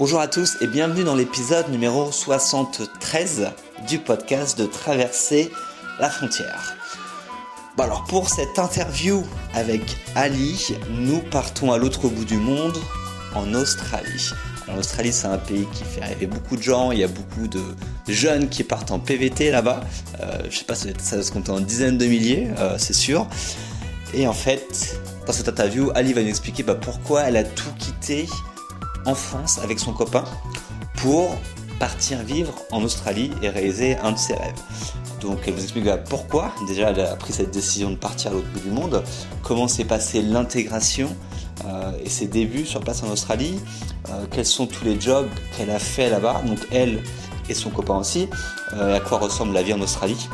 Bonjour à tous et bienvenue dans l'épisode numéro 73 du podcast de Traverser la frontière. Bon alors pour cette interview avec Ali, nous partons à l'autre bout du monde, en Australie. En Australie, c'est un pays qui fait rêver beaucoup de gens. Il y a beaucoup de jeunes qui partent en PVT là-bas. Euh, je sais pas, ça va se compter en dizaines de milliers, euh, c'est sûr. Et en fait, dans cette interview, Ali va nous expliquer bah, pourquoi elle a tout quitté en France avec son copain pour partir vivre en Australie et réaliser un de ses rêves. Donc elle vous explique pourquoi déjà elle a pris cette décision de partir à l'autre bout du monde, comment s'est passée l'intégration euh, et ses débuts sur place en Australie, euh, quels sont tous les jobs qu'elle a fait là-bas, donc elle et son copain aussi, euh, à quoi ressemble la vie en Australie.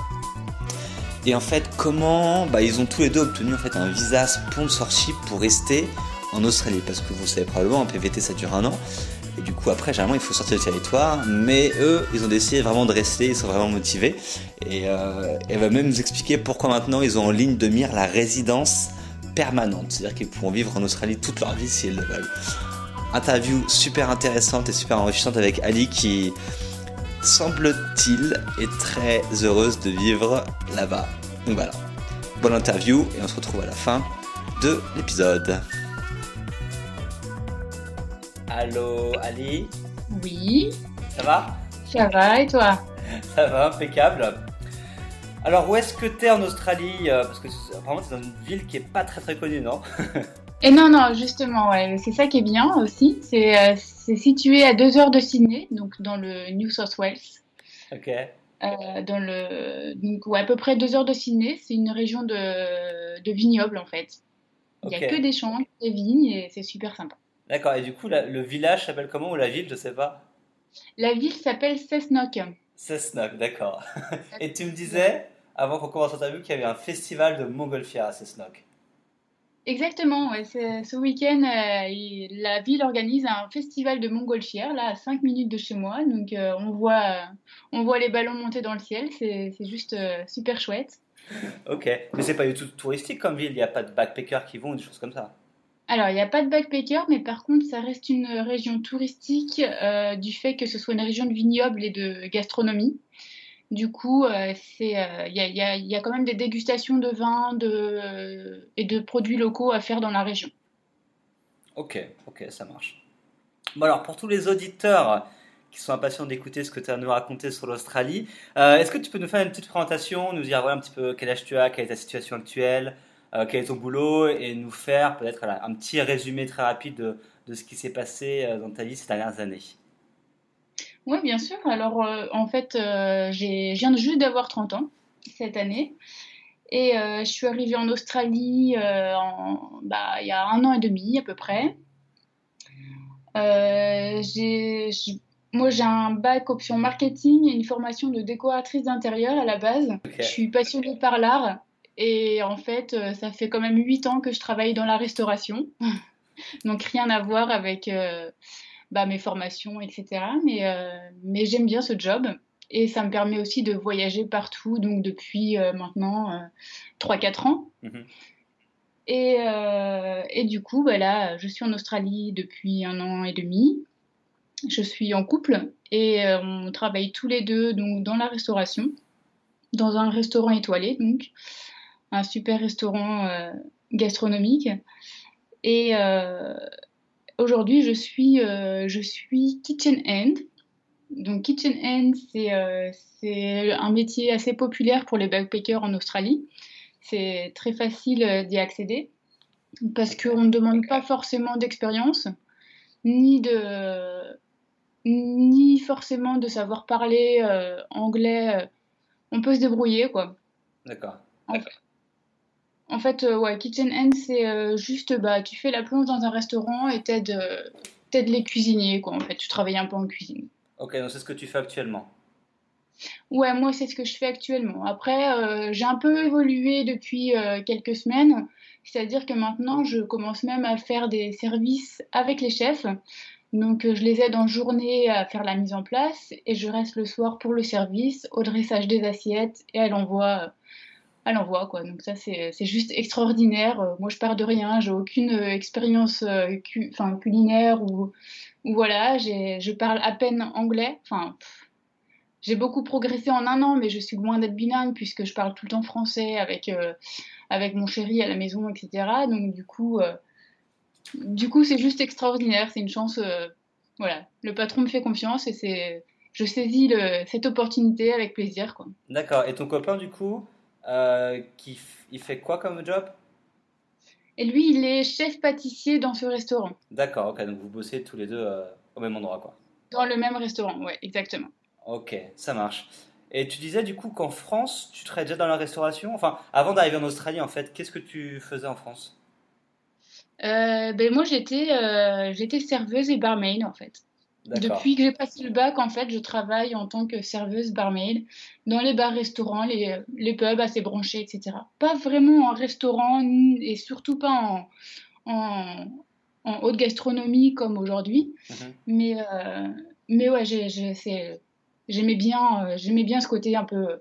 Et en fait, comment bah, ils ont tous les deux obtenu en fait un visa sponsorship pour rester en Australie, parce que vous savez probablement un PVT ça dure un an. Et du coup, après, généralement, il faut sortir du territoire. Mais eux, ils ont décidé vraiment de rester, ils sont vraiment motivés. Et euh, elle va même nous expliquer pourquoi maintenant ils ont en ligne de mire la résidence permanente. C'est-à-dire qu'ils pourront vivre en Australie toute leur vie si ils le veulent. Interview super intéressante et super enrichissante avec Ali qui, semble-t-il, est très heureuse de vivre là-bas. Donc voilà. Bonne interview et on se retrouve à la fin de l'épisode. Allô Ali? Oui. Ça va? Ça va et toi? Ça va, impeccable. Alors où est-ce que tu es en Australie euh, Parce que apparemment c'est dans une ville qui est pas très très connue, non? Et non, non, justement, ouais, c'est ça qui est bien aussi. C'est euh, situé à deux heures de Sydney, donc dans le New South Wales. Ok. Euh, dans le, donc, ouais, à peu près deux heures de Sydney. C'est une région de, de vignobles en fait. Il n'y a que des champs, des vignes et c'est super sympa. D'accord, et du coup, le village s'appelle comment ou la ville, je sais pas La ville s'appelle Cessnock. Cessnock, d'accord. et tu me disais, avant qu'on commence l'interview, qu'il y avait un festival de montgolfière à Cessnock. Exactement, ouais, ce week-end, euh, la ville organise un festival de montgolfière, là, à 5 minutes de chez moi. Donc, euh, on, voit, on voit les ballons monter dans le ciel, c'est juste euh, super chouette. Ok, mais c'est pas du tout touristique comme ville, il n'y a pas de backpackers qui vont ou des choses comme ça alors, il n'y a pas de backpacker, mais par contre, ça reste une région touristique euh, du fait que ce soit une région de vignoble et de gastronomie. Du coup, euh, euh, il y, a, quand même des dégustations de vins et de produits locaux à faire dans la région. Ok, ok, ça marche. Bon alors, pour tous les auditeurs qui sont impatients d'écouter ce que tu as à nous raconter sur l'Australie, est-ce que tu peux nous faire une petite présentation, nous dire voilà, un petit peu quel âge tu as, quelle est ta situation actuelle, euh, quel est ton boulot et nous faire peut-être un petit résumé très rapide de, de ce qui s'est passé euh, dans ta vie ces dernières années. Oui, bien sûr. Alors, euh, en fait, je viens juste d'avoir 30 ans cette année. Et je suis arrivée en Australie en, bah, il y a un an et demi à peu près. moi, j'ai un bac option marketing et une formation de décoratrice d'intérieur à la base. Je suis passionnée par l'art et en fait, euh, ça fait quand même 8 ans que je travaille dans la restauration. Donc rien à voir avec euh, bah, mes formations, etc. Mais, euh, mais j'aime bien ce job. Et ça me permet aussi de voyager partout, donc depuis maintenant 3-4 ans. Mhm. Et, et, du coup, bah là, je suis en Australie depuis un an et demi. Je suis en couple et on travaille tous les deux donc, dans la restauration, dans un restaurant étoilé. Donc un super restaurant euh, gastronomique. Et euh, aujourd'hui, je suis, euh, je suis kitchen hand. Donc kitchen hand, c'est un métier assez populaire pour les backpackers en Australie. C'est très facile d'y accéder parce qu'on ne demande pas forcément d'expérience, ni de ni forcément de savoir parler anglais. on peut se débrouiller, quoi. D'accord. En fait, euh, ouais, Kitchen End, c'est euh, juste, bah, tu fais la plonge dans un restaurant et t'aides, euh, les cuisiniers, quoi, en fait. Tu travailles un peu en cuisine. Ok, donc c'est ce que tu fais actuellement Ouais, moi, c'est ce que je fais actuellement. Après, j'ai un peu évolué depuis quelques semaines. C'est-à-dire que maintenant, je commence même à faire des services avec les chefs. Donc, je les aide en journée à faire la mise en place et je reste le soir pour le service, au dressage des assiettes et à l'envoi à l'envoi quoi donc ça c'est juste extraordinaire euh, moi je pars de rien j'ai aucune euh, expérience euh, culinaire ou, où voilà, je parle à peine anglais. Enfin, j'ai beaucoup progressé en un an, mais je suis loin d'être bilingue puisque je parle tout le temps français avec, avec mon chéri à la maison, etc. Donc du coup, du coup, c'est juste extraordinaire. C'est une chance. Voilà, le patron me fait confiance et c'est, je saisis cette opportunité avec plaisir, quoi. D'accord. Et ton copain, du coup, qui, il fait quoi comme job? Et lui, il est chef pâtissier dans ce restaurant. D'accord, ok, donc vous bossez tous les deux euh, au même endroit, quoi. Dans le même restaurant, ouais, exactement. Ok, ça marche. Et tu disais du coup qu'en France, tu travaillais déjà dans la restauration? Enfin, avant d'arriver en Australie, en fait, qu'est-ce que tu faisais en France? Euh, ben moi j'étais euh, j'étais serveuse et barmaid en fait. Depuis que j'ai passé le bac, en fait, je travaille en tant que serveuse barmaid dans les bars-restaurants, les, les, pubs assez branchés, etc. Pas vraiment en restaurant et surtout pas en, en, en haute gastronomie comme aujourd'hui. Mhm. Mais, euh, mais ouais, j'aimais bien, euh, j'aimais bien ce côté un peu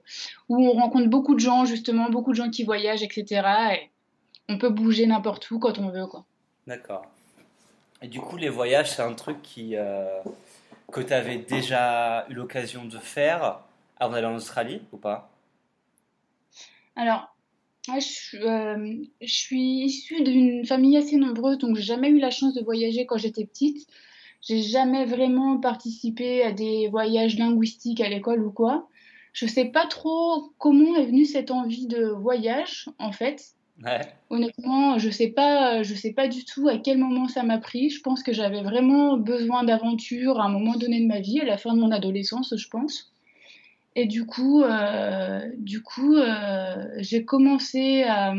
où on rencontre beaucoup de gens, justement, beaucoup de gens qui voyagent, etc. Et on peut bouger n'importe où quand on veut, quoi. D'accord. Du coup, les voyages, c'est un truc qui, euh, que tu avais déjà eu l'occasion de faire avant d'aller en Australie ou pas? Alors, je, euh, je, suis issue d'une famille assez nombreuse, donc j'ai jamais eu la chance de voyager quand j'étais petite. J'ai jamais vraiment participé à des voyages linguistiques à l'école ou quoi. Je sais pas trop comment est venue cette envie de voyage, en fait. Honnêtement, je sais pas, je sais pas du tout à quel moment ça m'a pris. Je pense que j'avais vraiment besoin d'aventure à un moment donné de ma vie, à la fin de mon adolescence, je pense. Et du coup, euh, du coup, euh, j'ai commencé à,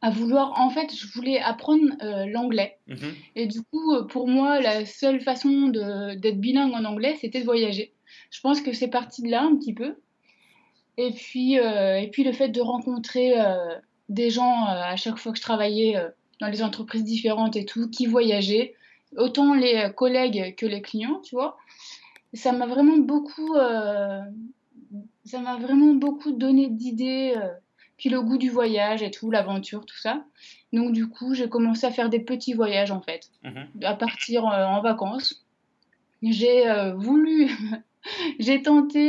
à, vouloir. En fait, je voulais apprendre euh, l'anglais. Mhm. Et du coup, pour moi, la seule façon d'être bilingue en anglais, c'était de voyager. Je pense que c'est parti de là un petit peu. Et puis, et puis le fait de rencontrer des gens euh, à chaque fois que je travaillais euh, dans les entreprises différentes et tout, qui voyageaient, autant les euh, collègues que les clients, tu vois. Ça m'a vraiment beaucoup, ça m'a vraiment beaucoup donné d'idées, puis le goût du voyage et tout, l'aventure, tout ça. Donc du coup, j'ai commencé à faire des petits voyages en fait, mhm. à partir en vacances. J'ai voulu, j'ai tenté,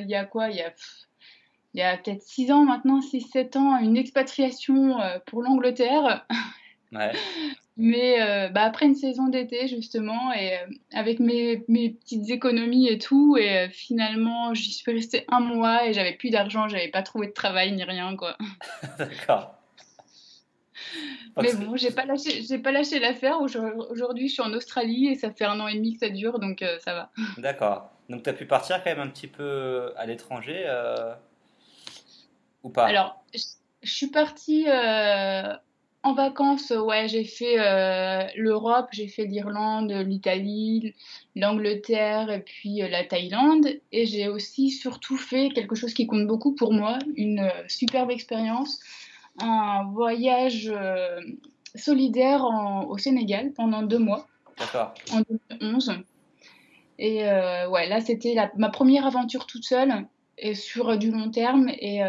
il y a quoi, il y a il y a peut-être 6 ans maintenant, 6-7 ans, une expatriation euh, pour l'Angleterre. Ouais. Mais euh, bah, après une saison d'été, justement, et euh, avec mes, mes, petites économies et tout, et finalement, j'y suis restée un mois et j'avais plus d'argent, j'avais pas trouvé de travail ni rien, quoi. D'accord. Mais bon, j'ai pas lâché, j'ai pas lâché l'affaire. Aujourd'hui, je suis en Australie et ça fait un an et demi que ça dure, donc ça va. D'accord. Donc, tu as pu partir quand même un petit peu à l'étranger pas? Alors, je, suis partie euh, en vacances, ouais, j'ai fait euh, l'Europe, j'ai fait l'Irlande, l'Italie, l'Angleterre et puis euh, la Thaïlande. Et j'ai aussi surtout fait quelque chose qui compte beaucoup pour moi, une superbe expérience, un voyage solidaire au Sénégal pendant deux mois. D'accord. En 2011. Et ouais, là, c'était ma première aventure toute seule et sur du long terme. Et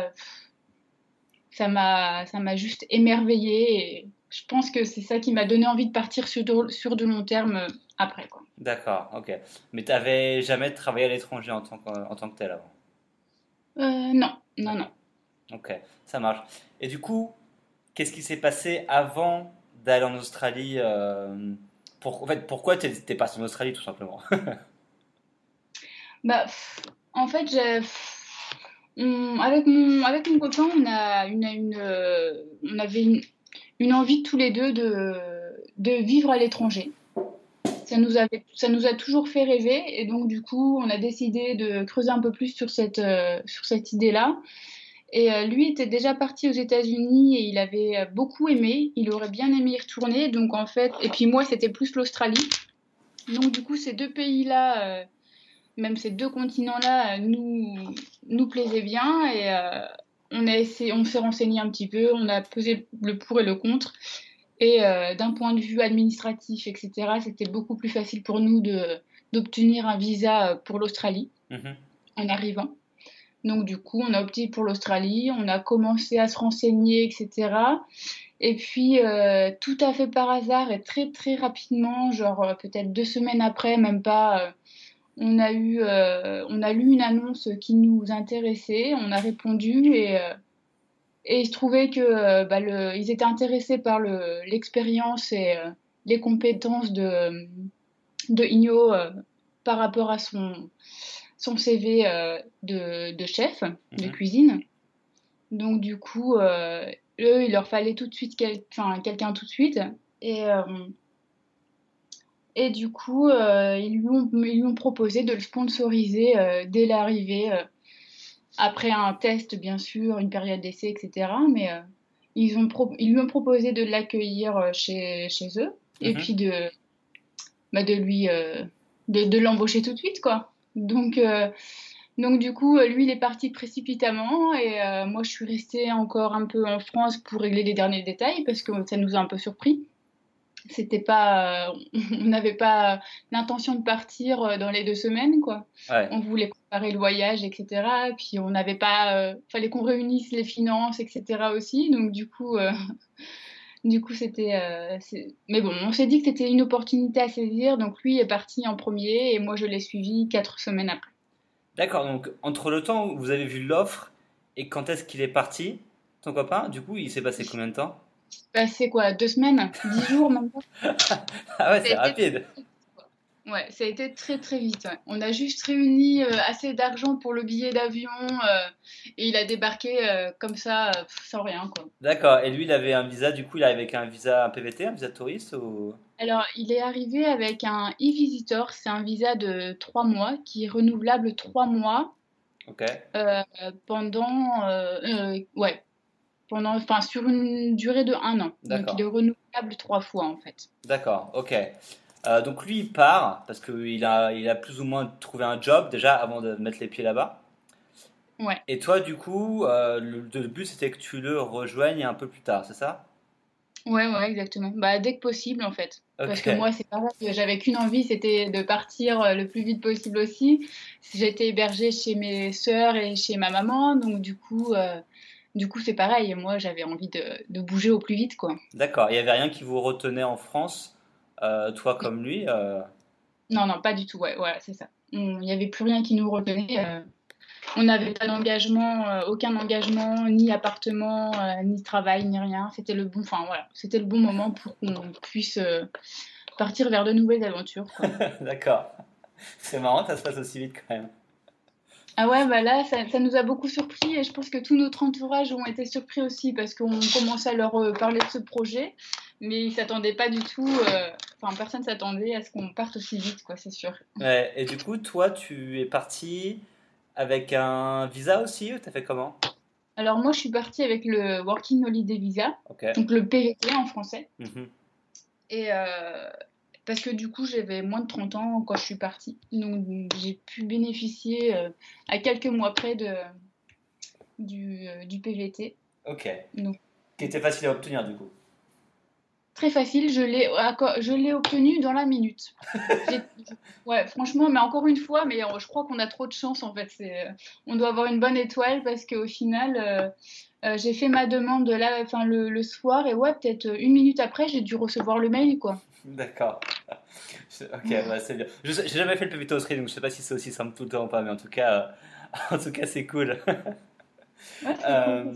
ça m'a ça m'a juste émerveillée et je pense que c'est ça qui m'a donné envie de partir sur de, sur de long terme euh, après quoi. D'accord, ok. Mais tu n'avais jamais travaillé à l'étranger en tant que, en tant que tel avant? Euh, Non, non, non. Ok, ça marche. Et du coup, qu'est-ce qui s'est passé avant d'aller en Australie euh, pour, En fait, pourquoi tu es, passé en Australie tout simplement? Bah, en fait, j'ai avec, mon, avec mon copain, on, a une, euh, on avait une, envie tous les deux de, de vivre à l'étranger. Ça nous, ça nous a toujours fait rêver et donc du coup on a décidé de creuser un peu plus sur cette, euh, cette idée-là. Et euh, lui était déjà parti aux États-Unis et il avait beaucoup aimé, il aurait bien aimé y retourner. Donc en fait, et puis moi c'était plus l'Australie. Donc du coup ces deux pays-là même ces deux continents-là nous, nous plaisaient bien et euh, on, a essayé, on s'est renseigné un petit peu, on a pesé le pour et le contre. Et euh, d'un point de vue administratif, etc., c'était beaucoup plus facile pour nous d'obtenir un visa pour l'Australie mhm. en arrivant. Donc du coup, on a opté pour l'Australie, on a commencé à se renseigner, etc. Et puis, tout à fait par hasard et très très rapidement, genre peut-être deux semaines après, même pas, on a eu, on a lu une annonce qui nous intéressait, on a répondu et et il se trouvait que bah, le, ils étaient intéressés par l'expérience et les compétences de, de Igno par rapport à son, son CV de, de, chef de mhm. cuisine. Donc du coup, eux, il leur fallait tout de suite quelqu'un tout de suite. Et, et du coup, ils, lui ont, ils, lui ont, proposé de le sponsoriser dès l'arrivée après un test, bien sûr, une période d'essai, etc. Mais euh, ils, ont ils lui ont proposé de l'accueillir euh, chez, chez eux et mhm. puis de, bah, de lui euh, de, de l'embaucher tout de suite, quoi. Donc, donc du coup, lui, il est parti précipitamment et moi, je suis restée encore un peu en France pour régler les derniers détails parce que ça nous a un peu surpris c'était pas euh, on n'avait pas l'intention de partir euh, dans les deux semaines quoi. On voulait préparer le voyage etc puis on n'avait pas euh, fallait qu'on réunisse les finances etc aussi. Donc du coup du coup c'était mais bon on s'est dit que c'était une opportunité à saisir. Donc lui est parti en premier et moi je l'ai suivi quatre semaines après. D'accord. Donc entre le temps où vous avez vu l'offre et quand est-ce qu'il est parti ton copain du coup il s'est passé combien de temps? Passé quoi Deux semaines Dix jours même Ah ouais, c'est rapide. Ouais, ça a été très très vite. On a juste réuni euh, assez d'argent pour le billet d'avion euh, et il a débarqué euh, comme ça, sans rien quoi. D'accord. Et lui, il avait un visa, du coup, il arrive avec un visa un PVT, un visa touriste ou? Alors, il est arrivé avec un e-visitor, c'est un visa de trois mois qui est renouvelable trois mois. Ok. pendant, ouais, pendant, enfin, sur une durée de un an. Donc il est renouvelable trois fois en fait. D'accord, ok. Euh, donc lui, il part parce qu'il a, il a plus ou moins trouvé un job déjà avant de mettre les pieds là-bas. Ouais. Et toi, du coup, euh, le, but c'était que tu le rejoignes un peu plus tard, c'est ça? Ouais, ouais, exactement. Bah, dès que possible en fait. Parce que moi, c'est pareil, j'avais qu'une envie, c'était de partir euh, le plus vite possible aussi. J'étais hébergée chez mes sœurs et chez ma maman, donc du coup, du coup, c'est pareil. Moi, j'avais envie de, bouger au plus vite, quoi. D'accord. Il n'y avait rien qui vous retenait en France, euh, toi comme lui euh? Non, non, pas du tout. Ouais, ouais, c'est ça. Il n'y avait plus rien qui nous retenait. Euh. on n'avait pas d'engagement, aucun engagement, ni appartement, ni travail, ni rien. C'était le bon, enfin voilà, c'était le bon moment pour qu'on puisse partir vers de nouvelles aventures. D'accord. C'est marrant, ça se passe aussi vite quand même. Ah ouais, bah là, ça, nous a beaucoup surpris et je pense que tout notre entourage ont été surpris aussi parce qu'on commençait à leur euh, parler de ce projet, mais ils s'attendaient pas du tout, euh, enfin personne s'attendait à ce qu'on parte aussi vite, quoi, c'est sûr. Ouais, et du coup, toi, tu es parti avec un visa aussi ou t'as fait comment? Alors moi, je suis partie avec le Working Holiday Visa, donc le PVT en français. Mhm. Et, euh, parce que du coup j'avais moins de 30 ans quand je suis partie. Donc j'ai pu bénéficier euh, à quelques mois près de, du, euh, du PVT. Ok. Donc, qui était facile à obtenir du coup Très facile, je l'ai, je l'ai obtenu dans la minute. ouais, franchement, mais encore une fois, mais je crois qu'on a trop de chance en fait. C'est, on doit avoir une bonne étoile parce qu'au final, euh, j'ai fait ma demande là, enfin, le, le soir et ouais, peut-être une minute après, j'ai dû recevoir le mail quoi. D'accord. Ok, bah, c'est bien. Je n'ai jamais fait le PVT au donc je sais pas si c'est aussi simple tout le temps ou pas, mais en tout cas, en tout cas, c'est cool. Euh,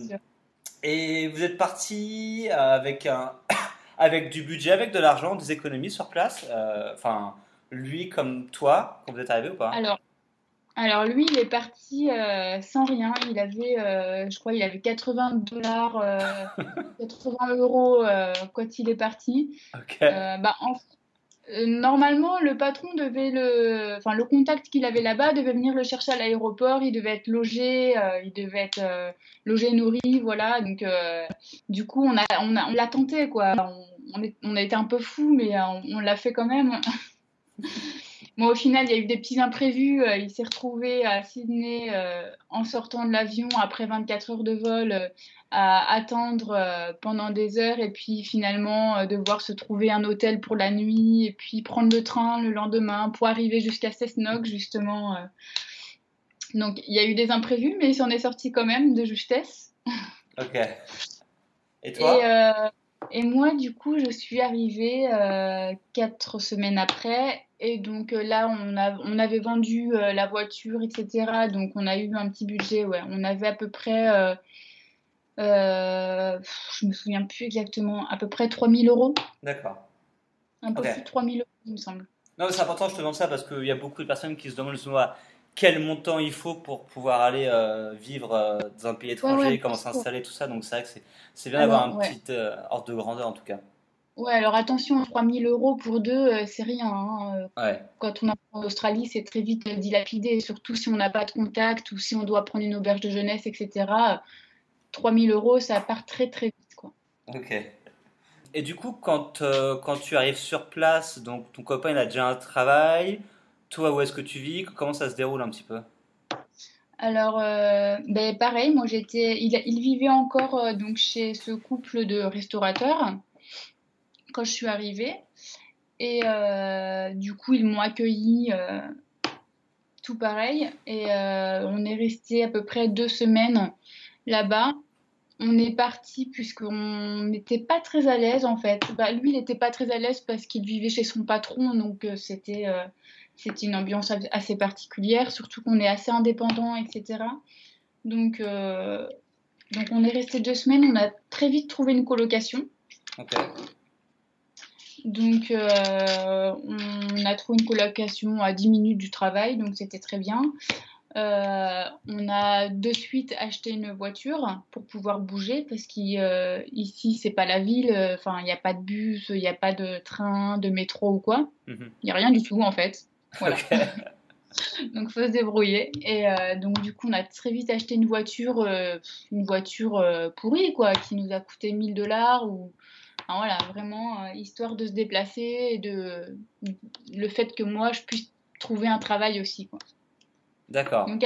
et vous êtes parti avec un, avec du budget, avec de l'argent, des économies sur place. Euh, enfin, lui comme toi, quand vous êtes arrivé ou pas? Alors, alors lui, il est parti euh, sans rien. Il avait, je crois, il avait 80 dollars, 80 euros quand il est parti. Bah, en, euh, normalement, le patron devait le, enfin le contact qu'il avait là-bas devait venir le chercher à l'aéroport. Il devait être logé, euh, il devait être euh, logé, nourri, voilà. Donc du coup, on a, on a, on l'a tenté quoi. On, on, a été un peu fou, mais on, l'a fait quand même. Moi, au final, il y a eu des petits imprévus. il s'est retrouvé à Sydney en sortant de l'avion après 24 heures de vol à attendre euh, pendant des heures et puis finalement euh, devoir se trouver un hôtel pour la nuit et puis prendre le train le lendemain pour arriver jusqu'à Cessnock justement. Euh. Donc il y a eu des imprévus mais il s'en est sorti quand même de justesse. Ok. Et toi? Et moi, du coup, je suis arrivée euh, quatre semaines après. Et donc euh, là, on, a, on avait vendu euh, la voiture, etc. Donc on a eu un petit budget. Ouais. On avait à peu près, je me souviens plus exactement, à peu près 3000 euros. D'accord. Un peu plus de 3000 euros, il me semble. Non, c'est important, je te demande ça parce qu'il y a beaucoup de personnes qui se demandent justement quel montant il faut pour pouvoir aller vivre dans un pays étranger, comment s'installer, tout ça. Donc c'est vrai que c'est bien d'avoir un petit ordre de grandeur en tout cas. Ouais, alors attention, 3000 euros pour deux, euh, c'est rien. Hein, euh, quand on est en Australie, c'est très vite dilapidé, surtout si on n'a pas de contact ou si on doit prendre une auberge de jeunesse, etc. 3000 euros, ça part très très vite. Quoi. Ok. Et du coup, quand, euh, quand tu arrives sur place, donc ton copain il a déjà un travail, toi où est-ce que tu vis? Comment ça se déroule un petit peu? Alors, ben pareil, moi j'étais, il, il, vivait encore donc chez ce couple de restaurateurs je suis arrivée. Et euh, du coup, ils m'ont accueilli euh, tout pareil. Et euh, on est resté à peu près deux semaines là-bas. On est parti puisqu'on n'était pas très à l'aise en fait. Bah, lui, il n'était pas très à l'aise parce qu'il vivait chez son patron, donc c'était c'était une ambiance assez particulière, surtout qu'on est assez indépendant, etc. Donc, donc on est resté deux semaines. On a très vite trouvé une colocation. Donc, euh, on a trouvé une colocation à 10 minutes du travail, donc c'était très bien. Euh, on a de suite acheté une voiture pour pouvoir bouger parce qu'ici, euh, c'est pas la ville, enfin, il n'y a pas de bus, il n'y a pas de train, de métro ou quoi. Mhm. Il n'y a rien du tout en fait. Voilà. donc, faut se débrouiller. Et donc, du coup, on a très vite acheté une voiture, une voiture pourrie, quoi, qui nous a coûté 1000 dollars ou voilà, vraiment, euh, histoire de se déplacer et de le fait que moi, je puisse trouver un travail aussi. D'accord. Donc,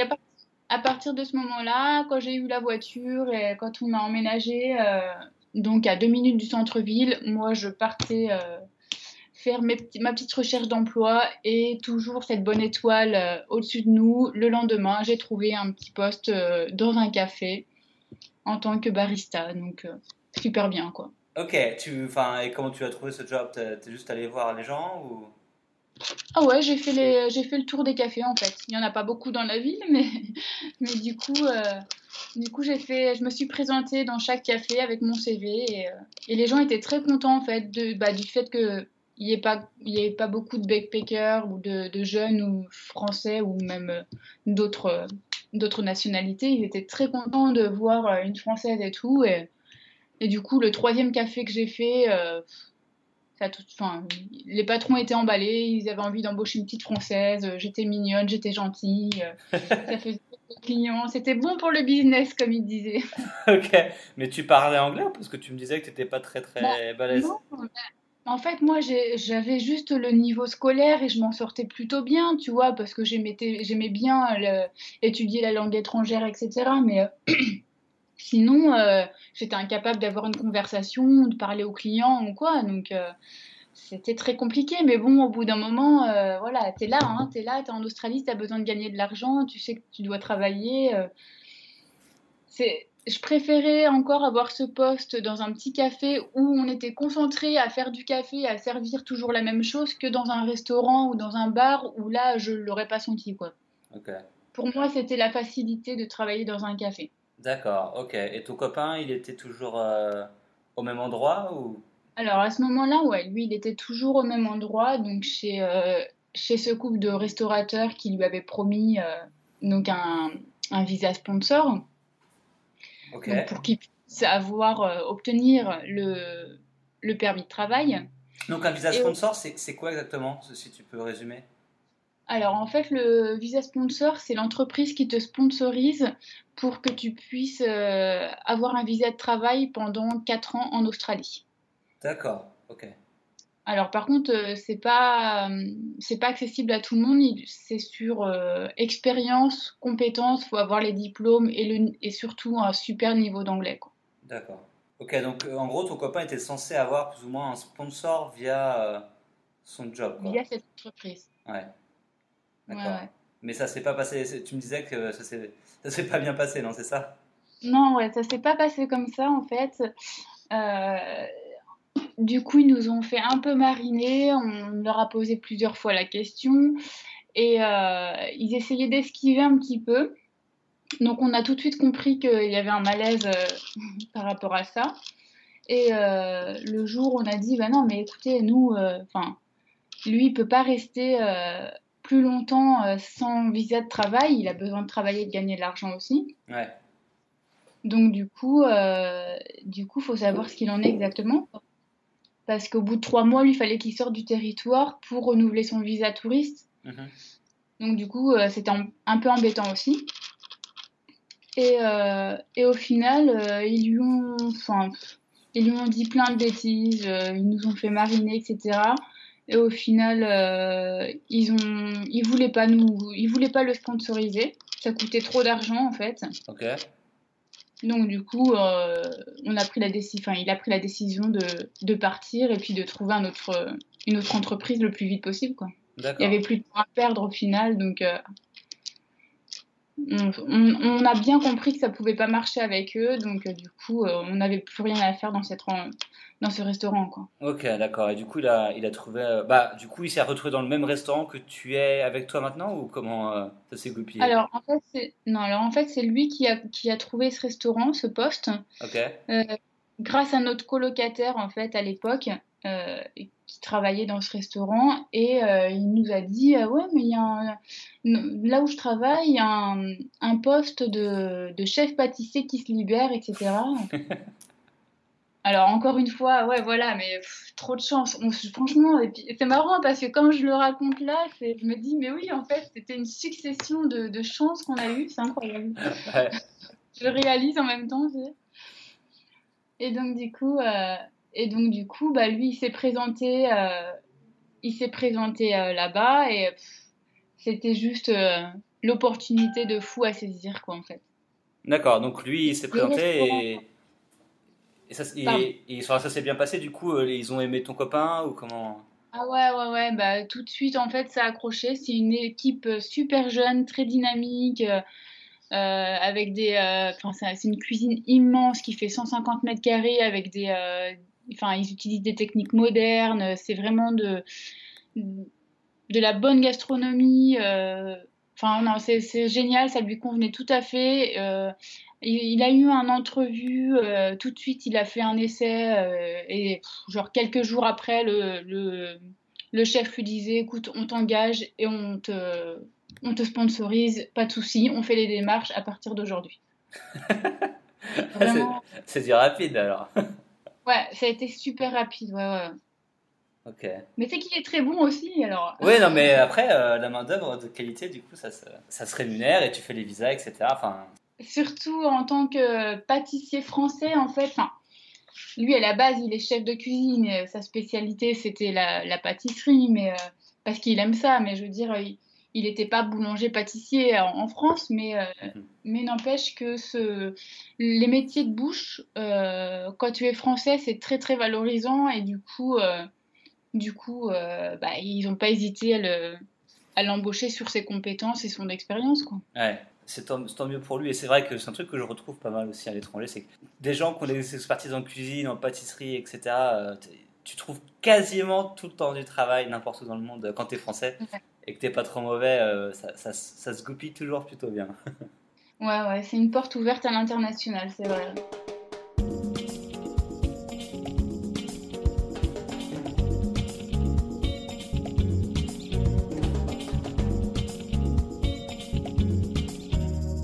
à, partir de ce moment-là, quand j'ai eu la voiture et quand on a emménagé, euh, donc à deux minutes du centre-ville, moi, je partais euh, faire mes ma petite recherche d'emploi et toujours cette bonne étoile au-dessus de nous. Le lendemain, j'ai trouvé un petit poste dans un café en tant que barista. Donc, super bien, quoi. Ok, tu, et comment tu as trouvé ce job? T'es juste allé voir les gens ou? Ah ouais, j'ai fait les, j'ai fait le tour des cafés en fait. Il y en a pas beaucoup dans la ville, mais, mais du coup, euh, du coup, j'ai fait, je me suis présentée dans chaque café avec mon CV et, euh, et les gens étaient très contents en fait de, bah, du fait que il n'y ait pas, y ait pas beaucoup de backpackers ou de, de, jeunes ou français ou même euh, d'autres, d'autres nationalités. Ils étaient très contents de voir une française et tout et et du coup, le troisième café que j'ai fait, euh, ça tout, enfin, les patrons étaient emballés, ils avaient envie d'embaucher une petite française, euh, j'étais mignonne, j'étais gentille, euh, ça faisait clients, c'était bon pour le business, comme ils disaient. ok, mais tu parlais anglais parce que tu me disais que tu n'étais pas très très bah, balèze? non, en fait, moi, j'avais juste le niveau scolaire et je m'en sortais plutôt bien, tu vois, parce que j'aimais bien étudier la langue étrangère, etc. Mais Sinon, euh, j'étais incapable d'avoir une conversation, de parler aux clients ou quoi. Donc, euh, c'était très compliqué. Mais bon, au bout d'un moment, euh, voilà, t'es là, hein, t'es là, t'es en Australie, t'as besoin de gagner de l'argent, tu sais que tu dois travailler. c'est je préférais encore avoir ce poste dans un petit café où on était concentré à faire du café, à servir toujours la même chose que dans un restaurant ou dans un bar où là, je l'aurais pas senti. Quoi. Pour moi, c'était la facilité de travailler dans un café. D'accord, ok. Et ton copain, il était toujours euh, au même endroit ou? Alors à ce moment-là, ouais, lui, il était toujours au même endroit, donc chez, euh, chez ce couple de restaurateurs qui lui avait promis euh, donc un, un, visa sponsor. Ok. pour qu'il puisse avoir, obtenir le, le permis de travail. Donc un visa sponsor, c'est quoi exactement, si tu peux résumer? Alors en fait, le visa sponsor, c'est l'entreprise qui te sponsorise pour que tu puisses euh, avoir un visa de travail pendant 4 ans en Australie. D'accord, ok. Alors par contre, euh, c'est pas euh, c'est pas accessible à tout le monde. C'est sur expérience, compétences, faut avoir les diplômes et le et surtout un super niveau d'anglais. D'accord. Ok, donc en gros, ton copain était censé avoir plus ou moins un sponsor via son job. Via cette entreprise. Ouais. Mais ça s'est pas passé. Tu me disais que ça s'est, s'est pas bien passé, non C'est ça? Non, ouais, ça s'est pas passé comme ça en fait. Euh, du coup, ils nous ont fait un peu mariner. On leur a posé plusieurs fois la question et ils essayaient d'esquiver un petit peu. Donc, on a tout de suite compris qu'il y avait un malaise par rapport à ça. Et le jour, on a dit, bah non, mais écoutez, nous, enfin, lui, il peut pas rester plus longtemps euh, sans visa de travail. Il a besoin de travailler et de gagner de l'argent aussi. Ouais. Donc du coup, euh, du coup, faut savoir ce qu'il en est exactement. Parce qu'au bout de trois mois, lui, il fallait qu'il sorte du territoire pour renouveler son visa touriste. Mhm. Donc du coup, euh, c'était un, peu embêtant aussi. Et, euh, et au final, ils lui ont, enfin, ils lui ont dit plein de bêtises. ils nous ont fait mariner, etc. Et au final, euh, ils ont, ils voulaient pas nous, ils voulaient pas le sponsoriser. Ça coûtait trop d'argent en fait. Ok. Donc du coup, euh, on a pris la enfin, il a pris la décision de, de, partir et puis de trouver un autre, une autre entreprise le plus vite possible quoi. Il y avait plus de temps à perdre au final, donc euh, on, a bien compris que ça pouvait pas marcher avec eux, donc du coup, on n'avait plus rien à faire dans cette dans ce restaurant quoi. Ok, d'accord. Et du coup, il a, il a trouvé, euh, bah, du coup, il s'est retrouvé dans le même restaurant que tu es avec toi maintenant ou comment euh, ça s'est goupillé? Alors en fait, c'est non, alors en fait, c'est lui qui a qui a trouvé ce restaurant, ce poste. Ok. Euh, grâce à notre colocataire en fait à l'époque. Qui travaillait dans ce restaurant et il nous a dit ouais mais il y a un... là où je travaille il y a un, un poste de, de, chef pâtissier qui se libère etc Alors encore une fois, ouais, voilà, mais trop de chance. franchement, c'est marrant parce que quand je le raconte là, je me dis, mais oui, en fait, c'était une succession de, de chances qu'on a eues, c'est incroyable. je réalise en même temps. Et donc du coup, euh, et donc du coup, bah lui, il s'est présenté, euh, il s'est présenté euh, là-bas et c'était juste l'opportunité de fou à saisir, quoi, en fait. D'accord, donc lui, il s'est présenté et et ça, ça s'est bien passé, du coup, euh, ils ont aimé ton copain ou comment? Ah ouais, ouais, ouais, bah, tout de suite, en fait, ça a accroché. C'est une équipe euh, super jeune, très dynamique, euh, avec des... Enfin, c'est une cuisine immense qui fait 150 mètres carrés avec des... Enfin, ils utilisent des techniques modernes. C'est vraiment de, de la bonne gastronomie. Enfin, non, c'est génial, ça lui convenait tout à fait. Il, a eu un entrevue, euh, tout de suite il a fait un essai euh, et genre quelques jours après le, le, chef lui disait écoute on t'engage et on te, on te sponsorise, pas de souci, on fait les démarches à partir d'aujourd'hui. C'est du rapide alors. ouais, ça a été super rapide, ouais, ouais. Ok. Mais c'est qu'il est très bon aussi, alors. Oui, non, mais après, euh, la main-d'œuvre de qualité, du coup, ça se, ça se rémunère et tu fais les visas, etc. Enfin, surtout en tant que pâtissier français, en fait, lui à la base, il est chef de cuisine, sa spécialité c'était la, pâtisserie, mais euh, parce qu'il aime ça, mais je veux dire, il n'était pas boulanger-pâtissier en, France, mais, euh, mhm. mais n'empêche que ce, les métiers de bouche, euh, quand tu es français, c'est très très valorisant et du coup, du coup bah, ils n'ont pas hésité à l'embaucher sur ses compétences et son expérience. Quoi. Ouais c'est tant, mieux pour lui. Et c'est vrai que c'est un truc que je retrouve pas mal aussi à l'étranger. C'est que des gens qui ont des expertises en cuisine, en pâtisserie, etc., euh, tu trouves quasiment tout le temps du travail n'importe où dans le monde quand tu es français et que t'es pas trop mauvais, euh, ça, ça, ça, se goupille toujours plutôt bien. ouais, ouais, c'est une porte ouverte à l'international, c'est vrai.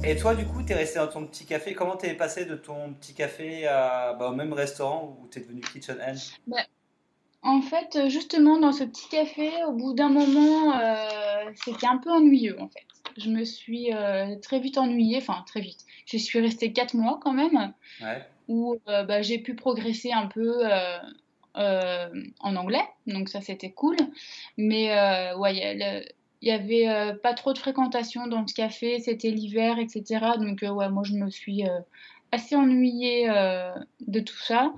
Et toi, du coup, tu es resté dans ton petit café. Comment tu es passé de ton petit café à, bah, au même restaurant où tu es devenu Kitchen Hand bah, En fait, justement, dans ce petit café, au bout d'un moment, euh, c'était un peu ennuyeux, en fait. Je me suis euh, très vite ennuyée, enfin, très vite. Je suis restée 4 mois quand même, où euh, bah, j'ai pu progresser un peu. en anglais, donc ça c'était cool. Mais ouais, il y avait euh, pas trop de fréquentation dans ce café, c'était l'hiver, etc. Donc euh, ouais, moi je me suis euh, assez ennuyée de tout ça.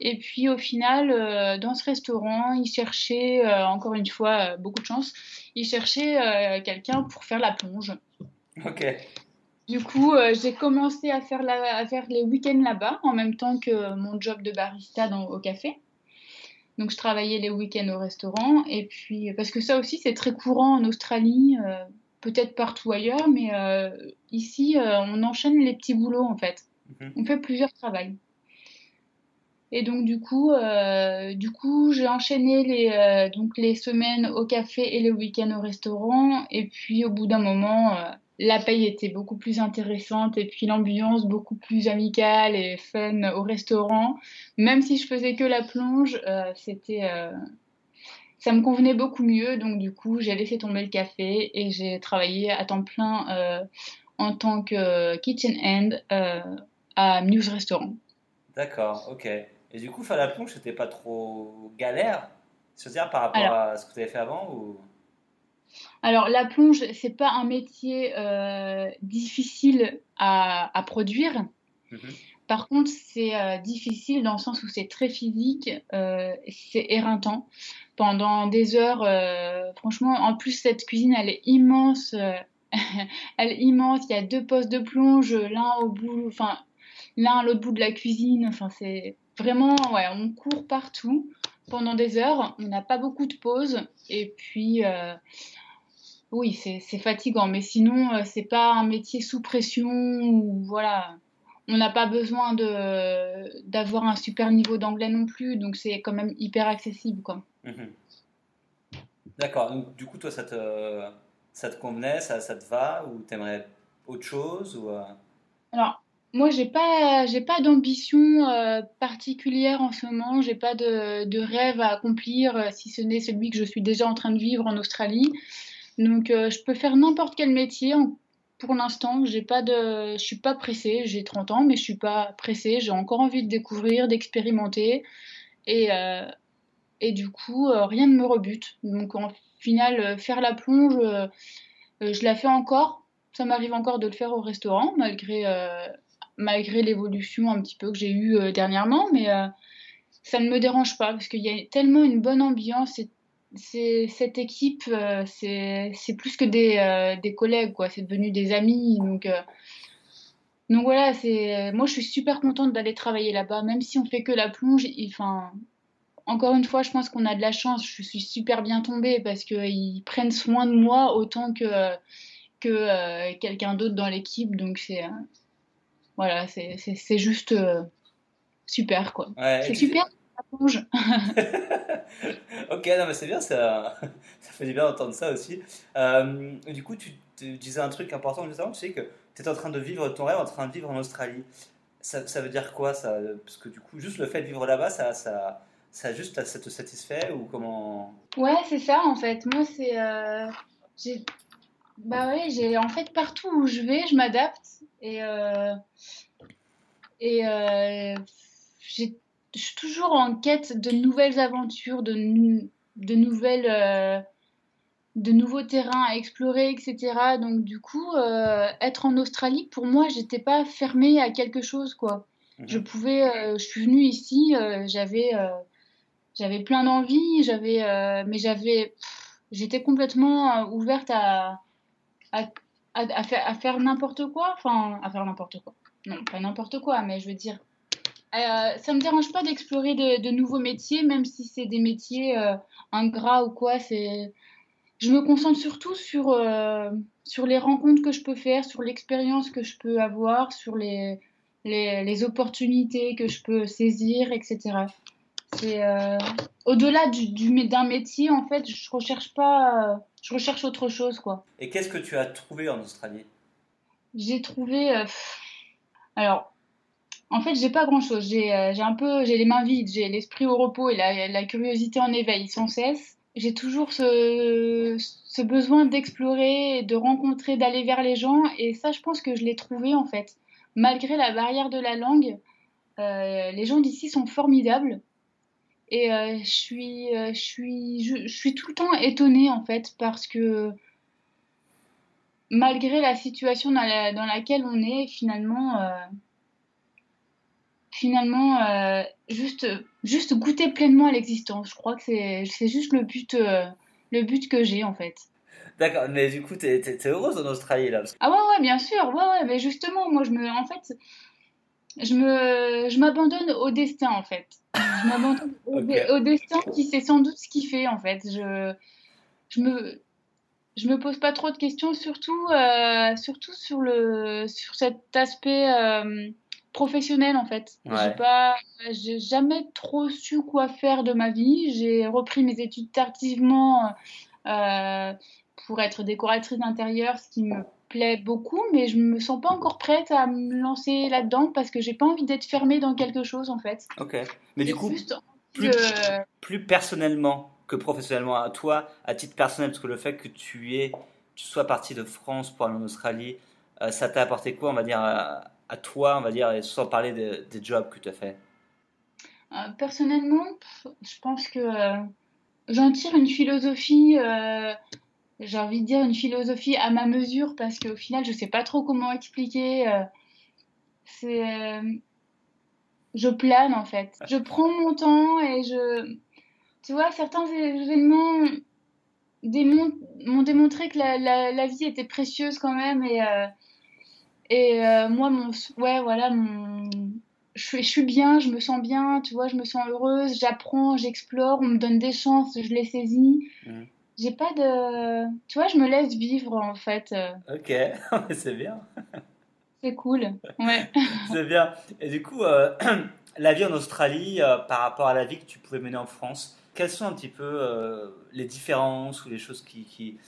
Et puis au final, dans ce restaurant, ils cherchaient, encore une fois, beaucoup de chance, ils cherchaient quelqu'un pour faire la plonge. Ok. Du coup, j'ai commencé à faire, la, à faire les week-ends là-bas, en même temps que mon job de barista dans, au café. Donc je travaillais les week-ends au restaurant et puis parce que ça aussi c'est très courant en Australie, peut-être partout ailleurs, mais ici on enchaîne les petits boulots en fait. Mhm. On fait plusieurs travails. Et donc du coup, euh, coup, j'ai enchaîné les euh, donc les semaines au café et les week-ends au restaurant. Et puis au bout d'un moment, euh, la paye était beaucoup plus intéressante et puis l'ambiance beaucoup plus amicale et fun au restaurant. Même si je faisais que la plonge, c'était ça me convenait beaucoup mieux. Donc du coup, j'ai laissé tomber le café et j'ai travaillé à temps plein en tant que kitchen hand à Muse Restaurant. D'accord, ok. Et du coup, faire la plonge, c'était pas trop galère C'est-à-dire par rapport à ce que tu avais fait avant ou... Alors, la plonge, c'est pas un métier euh, difficile à, produire. Mhm. Par contre, c'est euh, difficile dans le sens où c'est très physique, euh, c'est éreintant. Pendant des heures, franchement, en plus, cette cuisine, elle est immense. elle est immense. Il y a deux postes de plonge, l'un au bout, enfin, l'un à l'autre bout de la cuisine. Enfin, c'est Vraiment, ouais, on court partout pendant des heures. On n'a pas beaucoup de pauses. Et puis, euh, oui, c'est fatigant. Mais sinon, euh, c'est pas un métier sous pression ou voilà. On n'a pas besoin d'avoir un super niveau d'anglais non plus. Donc, c'est quand même hyper accessible, quoi. Mhm. D'accord. Donc, du coup, toi, ça te, ça te convenait, ça, ça te va ou t'aimerais autre chose ou, euh? Alors, moi, j'ai pas, j'ai pas d'ambition euh, particulière en ce moment. J'ai pas de, rêve à accomplir, euh, si ce n'est celui que je suis déjà en train de vivre en Australie. Donc, euh, je peux faire n'importe quel métier. Pour l'instant, j'ai pas de, je suis pas pressée. J'ai 30 ans, mais je suis pas pressée. J'ai encore envie de découvrir, d'expérimenter, et et du coup, rien ne me rebute. Donc, en final, faire la plonge, je la fais encore. Ça m'arrive encore de le faire au restaurant, malgré malgré l'évolution un petit peu que j'ai eue euh, dernièrement, mais euh, ça ne me dérange pas parce qu'il y a tellement une bonne ambiance. Cette équipe, euh, c'est, plus que des, collègues, quoi. C'est devenu des amis. Donc, donc voilà, c'est, moi je suis super contente d'aller travailler là-bas, même si on fait que la plonge. Encore une fois, je pense qu'on a de la chance. Je suis super bien tombée parce qu'ils prennent soin de moi autant que, que quelqu'un d'autre dans l'équipe. Donc c'est voilà, c'est juste euh, super, quoi. c'est super, ça ok, non, mais c'est bien, ça, ça fait du bien d'entendre ça aussi. Euh, du coup, tu, disais un truc important justement, tu sais que tu es en train de vivre ton rêve, en train de vivre en Australie. Ça, ça veut dire quoi, ça Parce que du coup, juste le fait de vivre là-bas, ça, ça, ça juste ça te satisfait ou comment? Ouais, c'est ça, en fait. Moi, c'est... Euh, bah ouais, j'ai en fait partout où je vais, je m'adapte et euh, et euh, je suis toujours en quête de nouvelles aventures, de, de nouvelles euh, de nouveaux terrains à explorer, etc. Donc du coup, être en Australie pour moi, j'étais pas fermée à quelque chose quoi. Mhm. Je pouvais, je suis venue ici, j'avais j'avais plein d'envie, j'avais mais j'avais j'étais complètement ouverte à à, à faire n'importe quoi. Enfin, à faire n'importe quoi. Non, pas n'importe quoi, mais je veux dire. Euh, ça me dérange pas d'explorer de, nouveaux métiers, même si c'est des métiers euh, ingrats ou quoi. C'est, je me concentre surtout sur euh, sur les rencontres que je peux faire, sur l'expérience que je peux avoir, sur les, les opportunités que je peux saisir, etc. C'est euh, au-delà du, d'un métier, en fait, je recherche pas, je recherche autre chose, quoi. Et qu'est-ce que tu as trouvé en Australie? J'ai trouvé, euh, alors, en fait, j'ai pas grand-chose. J'ai, euh, j'ai un peu, j'ai les mains vides, j'ai l'esprit au repos et la, la curiosité en éveil sans cesse. J'ai toujours ce, ce besoin d'explorer, de rencontrer, d'aller vers les gens, et ça, je pense que je l'ai trouvé en fait. Malgré la barrière de la langue, les gens d'ici sont formidables. Et euh, je, suis, euh, je, suis, je, suis tout le temps étonnée en fait parce que malgré la situation dans, dans laquelle on est, finalement, euh, finalement juste, juste goûter pleinement à l'existence. Je crois que c'est juste le but, le but que j'ai en fait. D'accord, mais du coup, t'es es, heureuse en Australie là Ah ouais, ouais, bien sûr, ouais, ouais, mais justement, moi, je me, en fait, je me, je m'abandonne au destin en fait. Je m'abandonne au, destin qui sait sans doute ce qu'il fait en fait. Je, je me, je me pose pas trop de questions, surtout, euh, surtout sur le, sur cet aspect euh, professionnel en fait. J'ai pas, j'ai jamais trop su quoi faire de ma vie. J'ai repris mes études tardivement euh, pour être décoratrice d'intérieur, ce qui me plaît beaucoup, mais je me sens pas encore prête à me lancer là-dedans parce que j'ai pas envie d'être fermée dans quelque chose en fait. Ok. Mais du coup, plus, plus, personnellement que professionnellement à toi, à titre personnel, parce que le fait que tu es, tu sois parti de France pour aller en Australie, euh, ça t'a apporté quoi, on va dire, à, toi, on va dire, sans parler des jobs que tu as fait? Euh, Personnellement, je pense que euh, j'en tire une philosophie j'ai envie de dire une philosophie à ma mesure parce qu'au final je sais pas trop comment expliquer euh, c'est euh, je plane en fait. Je prends mon temps et je tu vois certains événements m'ont démontré que la, la, vie était précieuse quand même et euh, et moi mon ouais voilà mon je, je, suis bien, je me sens bien, tu vois, je me sens heureuse, j'apprends, j'explore, on me donne des chances, je les saisis. Mmh j'ai pas de. Tu vois, je me laisse vivre en fait. Ok, c'est bien. C'est cool, ouais. c'est bien. Et du coup, euh, la vie en Australie euh, par rapport à la vie que tu pouvais mener en France, quelles sont un petit peu euh, les différences ou les choses qui, qui,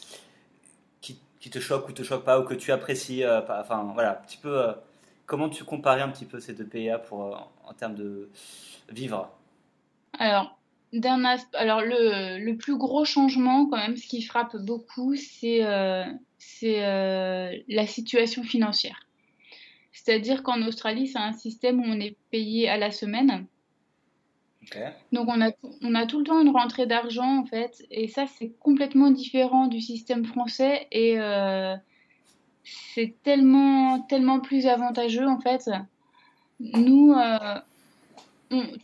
qui, te choquent ou te choquent pas ou que tu apprécies Enfin, voilà, un petit peu. comment tu comparais un petit peu ces deux pays pour, en termes de vivre? Alors, alors le, le, plus gros changement quand même, ce qui frappe beaucoup, c'est euh, euh, la situation financière. C'est-à-dire qu'en Australie, c'est un système où on est payé à la semaine. Donc on a, on a tout le temps une rentrée d'argent en fait, et ça c'est complètement différent du système français et euh, c'est tellement, tellement plus avantageux en fait. Nous,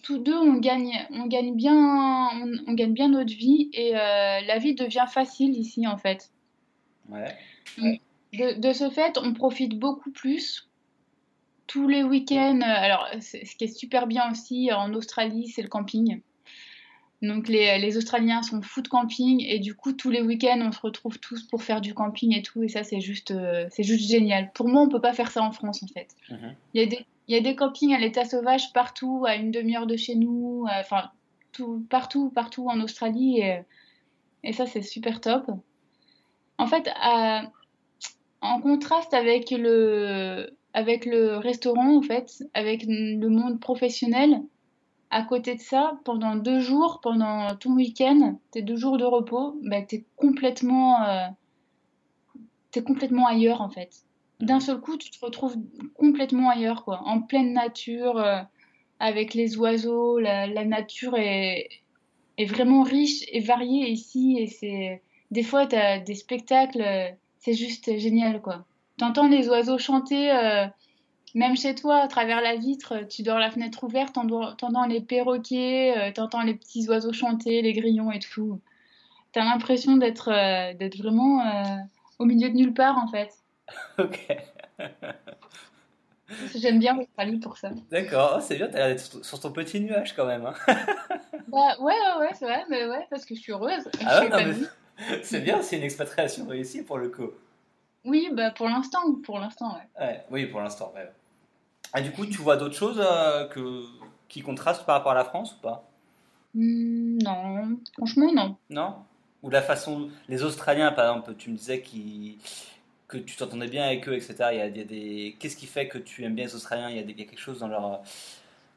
tous deux, on gagne, on gagne bien, on, gagne bien notre vie et euh, la vie devient facile ici en fait. Ouais. De, ce fait, on profite beaucoup plus. Tous les week-ends, alors ce qui est super bien aussi en Australie, c'est le camping. Donc les, les, Australiens sont fous de camping et du coup tous les week-ends on se retrouve tous pour faire du camping et tout et ça c'est juste euh, c'est juste génial. Pour moi on peut pas faire ça en France en fait. Mhm. Il y a des il y a des campings à l'état sauvage partout, à une demi-heure de chez nous, euh, enfin, tout, partout, partout en Australie. Et, ça, c'est super top. En fait, en contraste avec le, restaurant, en fait, avec le monde professionnel, à côté de ça, pendant deux jours, pendant ton week-end, tes deux jours de repos, bah, tu es complètement, euh, es complètement ailleurs, en fait d'un seul coup, tu te retrouves complètement ailleurs, quoi, en pleine nature, euh, avec les oiseaux. La, nature est, vraiment riche et variée ici. Et c'est des fois, tu as des spectacles, c'est juste génial, quoi. T'entends les oiseaux chanter, euh, même chez toi, à travers la vitre, tu dors la fenêtre ouverte, t'entends les perroquets, euh, t'entends les petits oiseaux chanter, les grillons et tout. T'as l'impression d'être vraiment au milieu de nulle part, en fait. ok. J'aime bien l'Australie pour ça. D'accord, oh, c'est bien, t'as l'air d'être sur ton petit nuage quand même. Hein. bah ouais, ouais, ouais, c'est vrai, mais ouais, parce que je suis heureuse. Ah c'est bien, c'est une expatriation réussie pour le coup. Oui, bah pour l'instant, pour l'instant, ouais. ouais. Oui, pour l'instant, ouais. Et du coup, tu vois d'autres choses euh, que... qui contrastent par rapport à la France ou pas? Hmm, Non, franchement, non. Non? Ou la façon. Les Australiens, par exemple, tu me disais qu'ils que tu t'entendais bien avec eux, etc. Il y a, des... Qu'est-ce qui fait que tu aimes bien les Australiens? Il y, a des... quelque chose dans leur,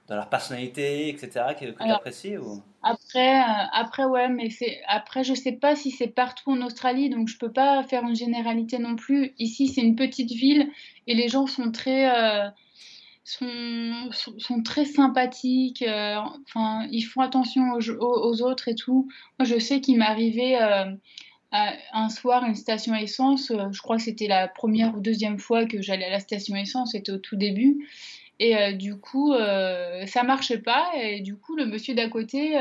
dans leur personnalité, etc. que, que tu apprécies ou... Après, euh, après, ouais, mais c'est après, je sais pas si c'est partout en Australie, donc je peux pas faire une généralité non plus. Ici, c'est une petite ville et les gens sont très, euh, sont, sont, très sympathiques. Euh, enfin, ils font attention aux, aux, autres et tout. Moi, je sais qu'il m'est arrivé un soir une station essence. Euh, je crois que c'était la première ou deuxième fois que j'allais à la station essence, c'était au tout début. Et euh, du coup, euh, ça marchait pas. Et du coup, le monsieur d'à côté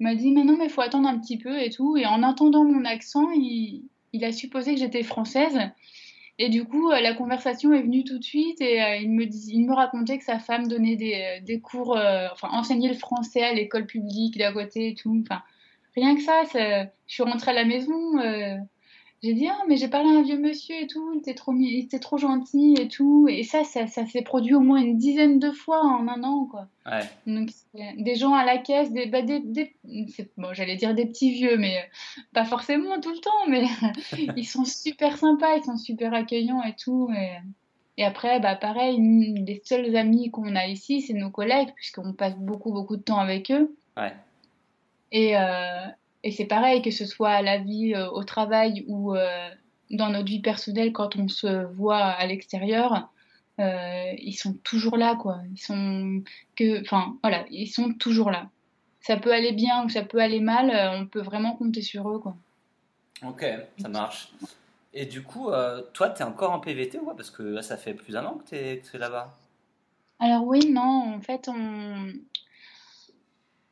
m'a dit Mais non, mais il faut attendre un petit peu et tout. Et en entendant mon accent, il, a supposé que j'étais française. Et du coup, la conversation est venue tout de suite et il, me racontait que sa femme donnait des, cours, enfin enseignait le français à l'école publique d'à côté et tout. Rien que ça, je suis rentrée à la maison j'ai dit ah mais j'ai parlé à un vieux monsieur et tout, il était trop il était trop gentil et tout et ça ça, ça s'est produit au moins une dizaine de fois en un an quoi. Ouais. Donc des gens à la caisse, des, bah, des, des bon j'allais dire des petits vieux mais pas forcément tout le temps mais ils sont super sympas, ils sont super accueillants et tout et, et après bah pareil les seuls amis qu'on a ici c'est nos collègues puisqu'on passe beaucoup beaucoup de temps avec eux. Ouais. Et, euh, et c'est pareil, que ce soit à la vie euh, au travail ou euh, dans notre vie personnelle, quand on se voit à l'extérieur, ils sont toujours là, quoi. Ils sont que, enfin, voilà, ils sont toujours là. Ça peut aller bien ou ça peut aller mal, on peut vraiment compter sur eux, quoi. Ok, ça marche. Et du coup, toi, tu es encore en PVT ou quoi? Parce que là, ça fait plus d'un an que tu es, es là-bas. Alors oui, non, en fait, on,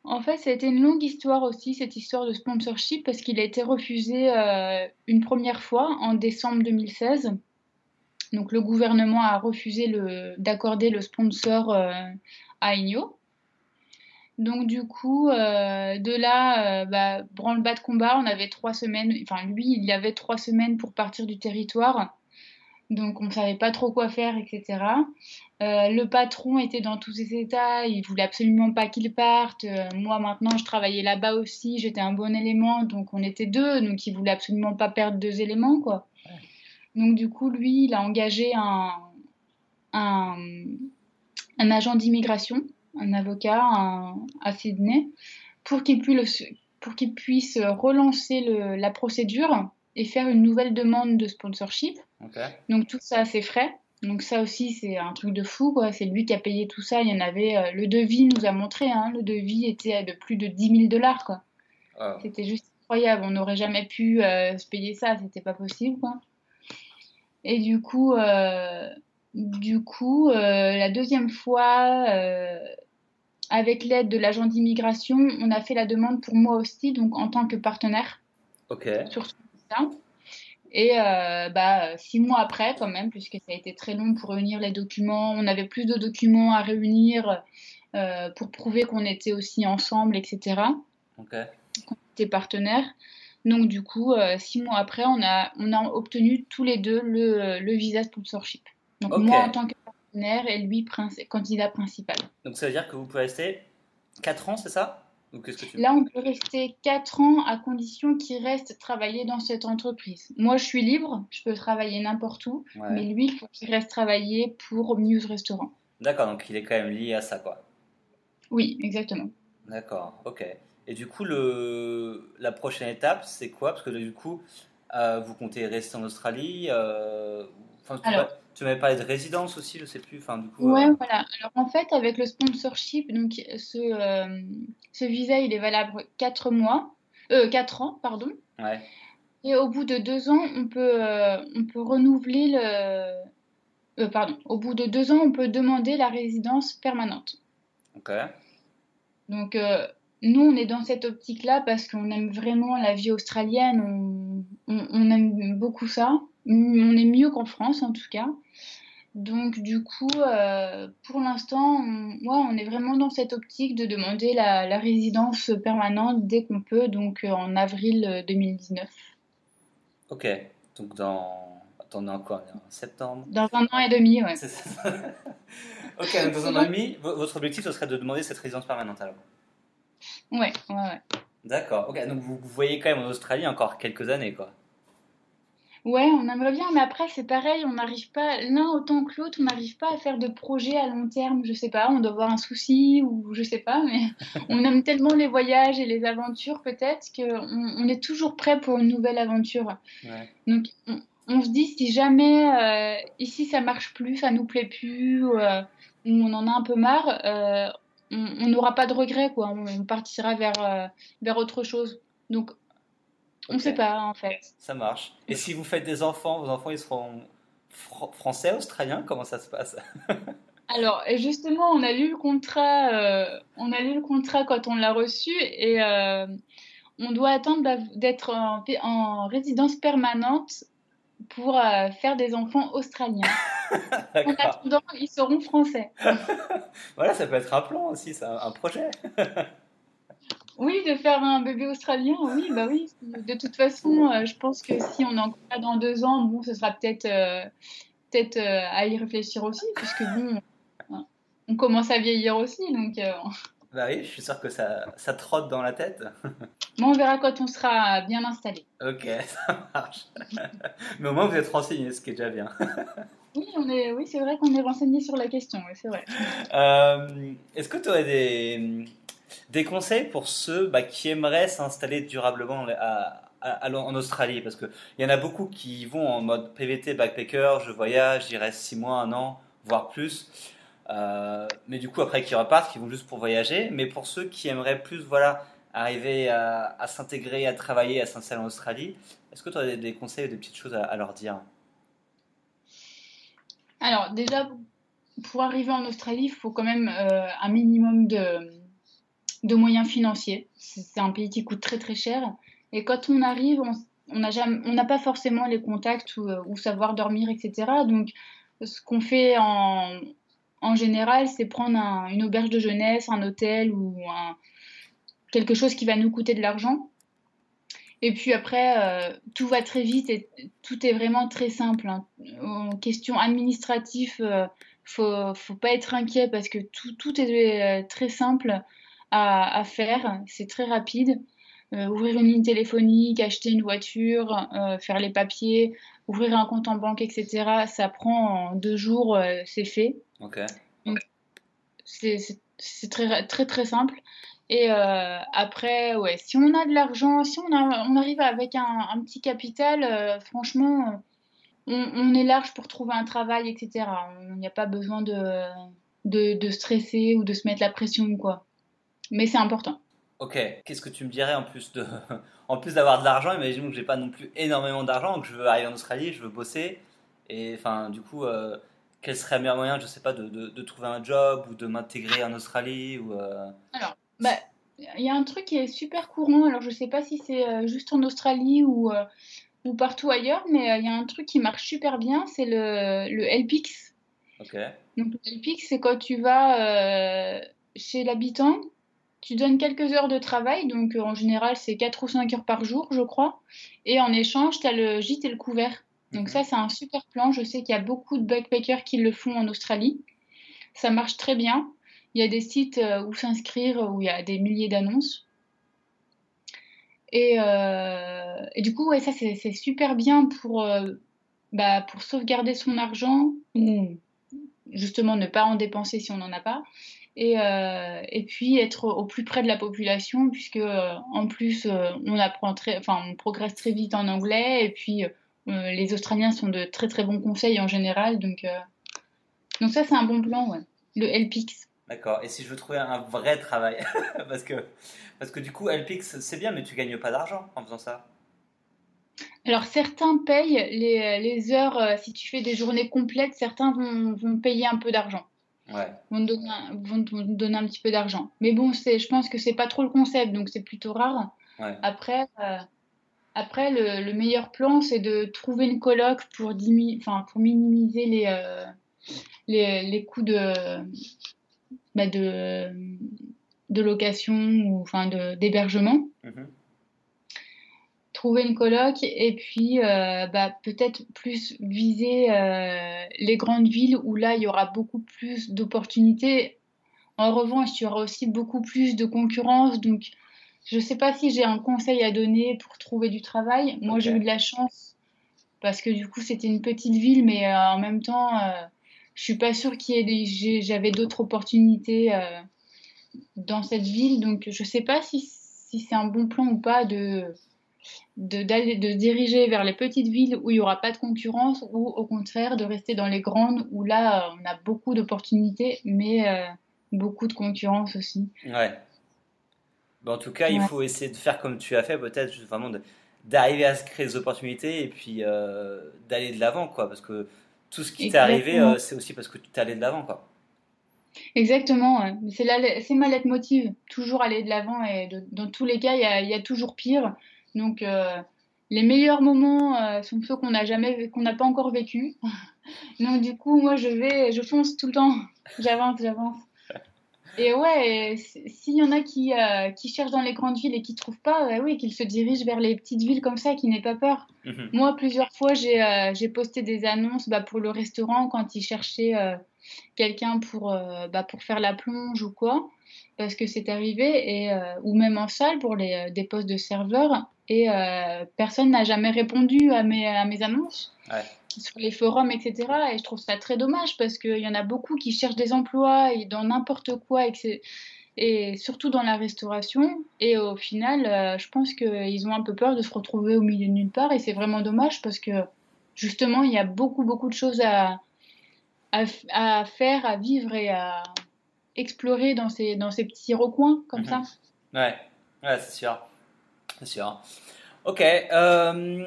en fait, ça a été une longue histoire aussi, cette histoire de sponsorship, parce qu'il a été refusé euh, une première fois en décembre 2016. Donc le gouvernement a refusé d'accorder le sponsor euh, à Igno. Donc du coup, euh, de là, bah, branle-bas de combat, on avait trois semaines, enfin lui, il avait trois semaines pour partir du territoire. Donc on ne savait pas trop quoi faire, etc. Euh, le patron était dans tous ses états, il voulait absolument pas qu'il parte. Euh, moi maintenant, je travaillais là-bas aussi, j'étais un bon élément, donc on était deux, donc il voulait absolument pas perdre deux éléments, quoi. Donc du coup, lui, il a engagé un, un, agent d'immigration, un avocat à Sydney, pour qu'il puisse, pour qu'il puisse relancer la procédure et faire une nouvelle demande de sponsorship. Donc tout ça, c'est frais. Donc ça aussi, c'est un truc de fou, quoi. C'est lui qui a payé tout ça. Il y en avait... Euh, le devis nous a montré, hein, le devis était de plus de 10 000 dollars, quoi. Ah. C'était juste incroyable. On n'aurait jamais pu euh, se payer ça. C'était pas possible, quoi. Et du coup, euh, du coup la deuxième fois, avec l'aide de l'agent d'immigration, on a fait la demande pour moi aussi, donc en tant que partenaire. Ok. Sur ce et euh, bah, six mois après, quand même, puisque ça a été très long pour réunir les documents, on avait plus de documents à réunir euh, pour prouver qu'on était aussi ensemble, etc. Okay. Qu'on était partenaires. Donc, du coup, euh, six mois après, on a, on a obtenu tous les deux le, le visa sponsorship. Donc, moi en tant que partenaire et lui candidat principal. Donc, ça veut dire que vous pouvez rester quatre ans, c'est ça? Là, on peut rester 4 ans à condition qu'il reste travailler dans cette entreprise. Moi, je suis libre, je peux travailler n'importe où, mais lui, il faut qu'il reste travailler pour Muse Restaurant. D'accord, donc il est quand même lié à ça, quoi. Oui, exactement. D'accord, ok. Et du coup, le... la prochaine étape, c'est quoi? Parce que du coup, euh, vous comptez rester en Australie euh... enfin, Alors, tu m'avais parlé de résidence aussi, je sais plus. Enfin, du coup, ouais, euh, voilà. Alors en fait, avec le sponsorship, donc ce, euh, ce visa, il est valable 4 mois, euh, 4 ans, pardon. Ouais. Et au bout de 2 ans, on peut, euh, on peut renouveler le. pardon. Au bout de 2 ans, on peut demander la résidence permanente. Ok. Donc nous, on est dans cette optique-là parce qu'on aime vraiment la vie australienne. On, on, on aime beaucoup ça. On est mieux qu'en France en tout cas. Donc du coup, euh, pour l'instant, on, on est vraiment dans cette optique de demander la, résidence permanente dès qu'on peut, donc euh, en avril 2019. Euh, ok, donc dans... Attends, encore en septembre Dans un an et demi, ouais. ok, dans un an et demi, votre objectif, ce serait de demander cette résidence permanente alors Ouais, ouais, ouais. D'accord, ok, donc vous, vous voyez quand même en Australie encore quelques années, quoi. Ouais, on aimerait bien, mais après, c'est pareil, on n'arrive pas, l'un autant que l'autre, on n'arrive pas à faire de projet à long terme. Je sais pas, on doit avoir un souci ou je sais pas, mais on aime tellement les voyages et les aventures, peut-être, qu'on on est toujours prêt pour une nouvelle aventure. Donc, on, se dit, si jamais euh, ici ça marche plus, ça nous plaît plus, ou, euh, on en a un peu marre, euh, on n'aura pas de regrets, quoi. On, partira vers, vers autre chose. Donc, on ne sait pas en fait. Ça marche. Et si vous faites des enfants, vos enfants ils seront français, australiens Comment ça se passe? Alors justement, on a lu le contrat, euh, on a lu le contrat quand on l'a reçu et euh, on doit attendre d'être en, résidence permanente pour faire des enfants australiens. en attendant, ils seront français. voilà, ça peut être un plan aussi, c'est un projet. Oui, de faire un bébé australien, oui, bah oui. De toute façon, euh, je pense que si on en pas dans deux ans, bon, ce sera peut-être euh, peut-être euh, à y réfléchir aussi, puisque bon, on commence à vieillir aussi, donc. Bah oui, je suis sûr que ça, ça trotte dans la tête. Bon, on verra quand on sera bien installé. Ok, ça marche. Mais au moins vous êtes renseigné, ce qui est déjà bien. oui, on est, oui, c'est vrai qu'on est renseigné sur la question, c'est vrai. Est-ce que tu aurais des des conseils pour ceux bah, qui aimeraient s'installer durablement en Australie? Parce qu'il y en a beaucoup qui vont en mode PVT, backpacker, je voyage, j'y reste 6 mois, un an, voire plus. Euh, mais du coup, après, qui repartent, qui vont juste pour voyager. Mais pour ceux qui aimeraient plus, voilà, arriver à, s'intégrer, à travailler, à s'installer en Australie, est-ce que tu as des, conseils ou des petites choses à, leur dire? Alors, déjà, pour arriver en Australie, il faut quand même euh, un minimum de, de moyens financiers. C'est un pays qui coûte très très cher. Et quand on arrive, on n'a pas forcément les contacts ou, euh, savoir dormir, etc. Donc, ce qu'on fait en, général, c'est prendre une auberge de jeunesse, un hôtel ou quelque chose qui va nous coûter de l'argent. Et puis après, euh, tout va très vite et tout est vraiment très simple. Hein. En question administrative, euh, faut, faut pas être inquiet parce que tout, tout est très simple à, faire. C'est très rapide. Euh, ouvrir une ligne téléphonique, acheter une voiture, euh, faire les papiers, ouvrir un compte en banque, etc. Ça prend en deux jours, euh, c'est fait. c'est très, très très simple. Et après, ouais, si on a de l'argent, si on, on, arrive avec un, petit capital, franchement, on, est large pour trouver un travail, etc. Il n'y a pas besoin de, de, de, stresser ou de se mettre la pression ou quoi mais c'est important. Ok, qu'est-ce que tu me dirais en plus de, en plus d'avoir de l'argent? Imaginons que j'ai pas non plus énormément d'argent, que je veux arriver en Australie, je veux bosser, et enfin du coup, euh, quel serait le meilleur moyen, je sais pas, de, de, trouver un job ou de m'intégrer en Australie ou euh? Alors, bah, il y a un truc qui est super courant. Alors je sais pas si c'est euh, juste en Australie ou ou partout ailleurs, mais il y a un truc qui marche super bien, c'est le, le LPX. Ok. Donc le LPX, c'est quand tu vas chez l'habitant tu donnes quelques heures de travail, donc euh, en général c'est 4 ou 5 heures par jour, je crois, et en échange, tu as le gîte et le couvert. Donc ça, c'est un super plan. Je sais qu'il y a beaucoup de backpackers qui le font en Australie. Ça marche très bien. Il y a des sites euh, où s'inscrire, où il y a des milliers d'annonces. Et, euh, du coup, ouais, ça, c'est super bien pour, bah, pour sauvegarder son argent ou justement ne pas en dépenser si on n'en a pas et, euh, et puis être au plus près de la population puisque euh, en plus euh, on apprend très enfin on progresse très vite en anglais et puis les Australiens sont de très très bons conseils en général donc donc ça c'est un bon plan ouais. le LPX D'accord. Et si je veux trouver un vrai travail parce que parce que du coup LPX c'est bien mais tu gagnes pas d'argent en faisant ça. Alors certains payent les, les heures, si tu fais des journées complètes, certains vont, vont payer un peu d'argent ouais. vont, te donner un, vont donner un petit peu d'argent. Mais bon, je pense que c'est pas trop le concept, donc c'est plutôt rare. Après, euh, après le, meilleur plan, c'est de trouver une coloc pour, pour minimiser les, euh, les, les, coûts de, bah de, de location ou enfin d'hébergement. Mhm trouver une coloc et puis euh, bah, peut-être plus viser euh, les grandes villes où là il y aura beaucoup plus d'opportunités. En revanche, il y aura aussi beaucoup plus de concurrence. Donc, je ne sais pas si j'ai un conseil à donner pour trouver du travail. Moi, j'ai eu de la chance parce que du coup, c'était une petite ville, mais euh, en même temps, je suis pas sûre qu'il y ait j'avais d'autres opportunités dans cette ville. Donc, je ne sais pas si, si c'est un bon plan ou pas de de, de diriger vers les petites villes où il n'y aura pas de concurrence ou au contraire de rester dans les grandes où là on a beaucoup d'opportunités mais euh, beaucoup de concurrence aussi. Ouais. en tout cas, il faut essayer de faire comme tu as fait, peut-être vraiment d'arriver à se créer des opportunités et puis euh, d'aller de l'avant, quoi. Parce que tout ce qui t'est arrivé, euh, c'est aussi parce que tu es allé de l'avant, quoi. Exactement, c'est ma lettre motive, toujours aller de l'avant et dans tous les cas, il y a, toujours pire. Donc, euh, les meilleurs moments sont ceux qu'on n'a jamais, qu'on n'a pas encore vécu. Donc du coup, moi, je vais, je fonce tout le temps. J'avance, j'avance. Et ouais, s'il y en a qui, euh, qui cherchent dans les grandes villes et qui trouvent pas, bah oui, qu'ils se dirigent vers les petites villes comme ça, qui n'aient pas peur. Mhm. Moi, plusieurs fois, j'ai euh, posté des annonces bah, pour le restaurant quand ils cherchaient euh, quelqu'un pour, bah, pour faire la plonge ou quoi, parce que c'est arrivé, et, ou même en salle pour les, des postes de serveur, et personne n'a jamais répondu à mes, à mes annonces. Ouais sur les forums, etc. Et je trouve ça très dommage parce qu'il y en a beaucoup qui cherchent des emplois et dans n'importe quoi et, et, surtout dans la restauration. Et au final, euh, je pense qu'ils ont un peu peur de se retrouver au milieu de nulle part et c'est vraiment dommage parce que justement, il y a beaucoup, beaucoup de choses à, à, faire, à vivre et à explorer dans ces, dans ces petits recoins comme mhm. ça. Ouais, ouais c'est sûr. C'est sûr. Ok. Euh,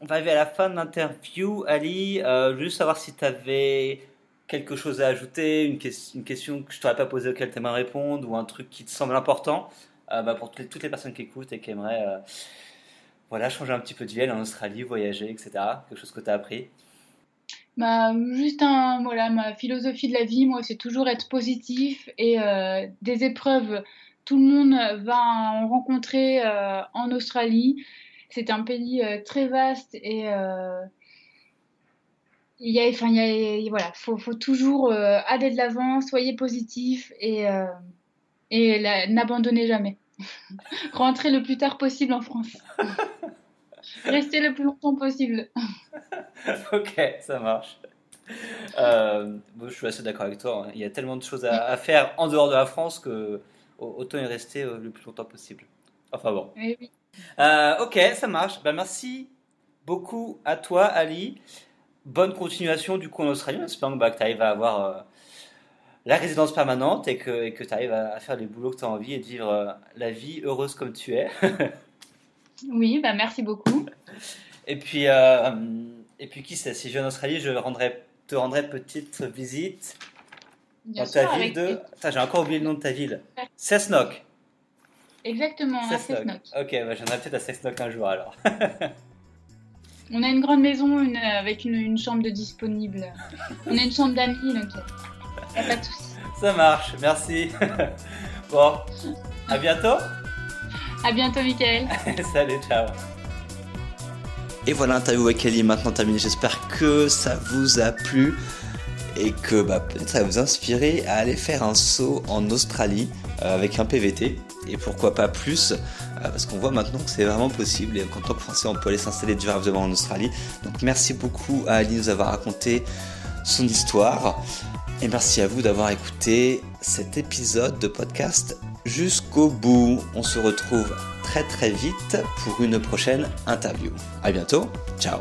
on va arriver à la fin de l'interview. Ali, euh, je juste savoir si tu avais quelque chose à ajouter, une, une question que je t'aurais pas posée auquel tu aimerais répondre, ou un truc qui te semble important euh, bah, pour toutes les, personnes qui écoutent et qui aimeraient euh, voilà, changer un petit peu de vie, en Australie, voyager, etc. Quelque chose que tu as appris bah, juste ma philosophie de la vie, moi, c'est toujours être positif et des épreuves, tout le monde va en rencontrer en Australie c'est un pays euh, très vaste et euh, il y a, enfin, y a, voilà, faut, faut toujours euh, aller de l'avant, soyez positif et, et n'abandonnez jamais. Rentrez le plus tard possible en France. Restez le plus longtemps possible. ok, ça marche. je suis assez d'accord avec toi. Hein. Il y a tellement de choses à, faire en dehors de la France que autant y rester le plus longtemps possible. Enfin bon. Oui, oui. Euh, ok, ça marche. Ben, merci beaucoup à toi, Ali. Bonne continuation du coup en Australie. J'espère bah, que tu arrives à avoir euh, la résidence permanente et que, tu arrives à, faire les boulots que tu as envie et de vivre euh, la vie heureuse comme tu es. oui, bah, merci beaucoup. Et puis, et puis qui sait, si je viens en Australie, je rendrai, te rendrai petite visite dans ta ville de. J'ai encore oublié le nom de ta ville. Cessnock. Exactement, à Cessnock. Ok, bah, j'en ai peut-être à Cessnock un jour alors. On a une grande maison une, avec une, chambre de disponible. On a une chambre d'amis, donc il a pas de. Ça marche, merci. bon, à bientôt. À bientôt, Michael. Salut, ciao. Et voilà, l'interview avec Ellie maintenant terminée. J'espère que ça vous a plu et que bah, peut-être ça va vous inspirer à aller faire un saut en Australie euh, avec un PVT et pourquoi pas plus, euh, parce qu'on voit maintenant que c'est vraiment possible et qu'en tant que Français, on peut aller s'installer durablement en Australie. Donc merci beaucoup à Ali de nous avoir raconté son histoire et merci à vous d'avoir écouté cet épisode de podcast jusqu'au bout. On se retrouve très très vite pour une prochaine interview. À bientôt, ciao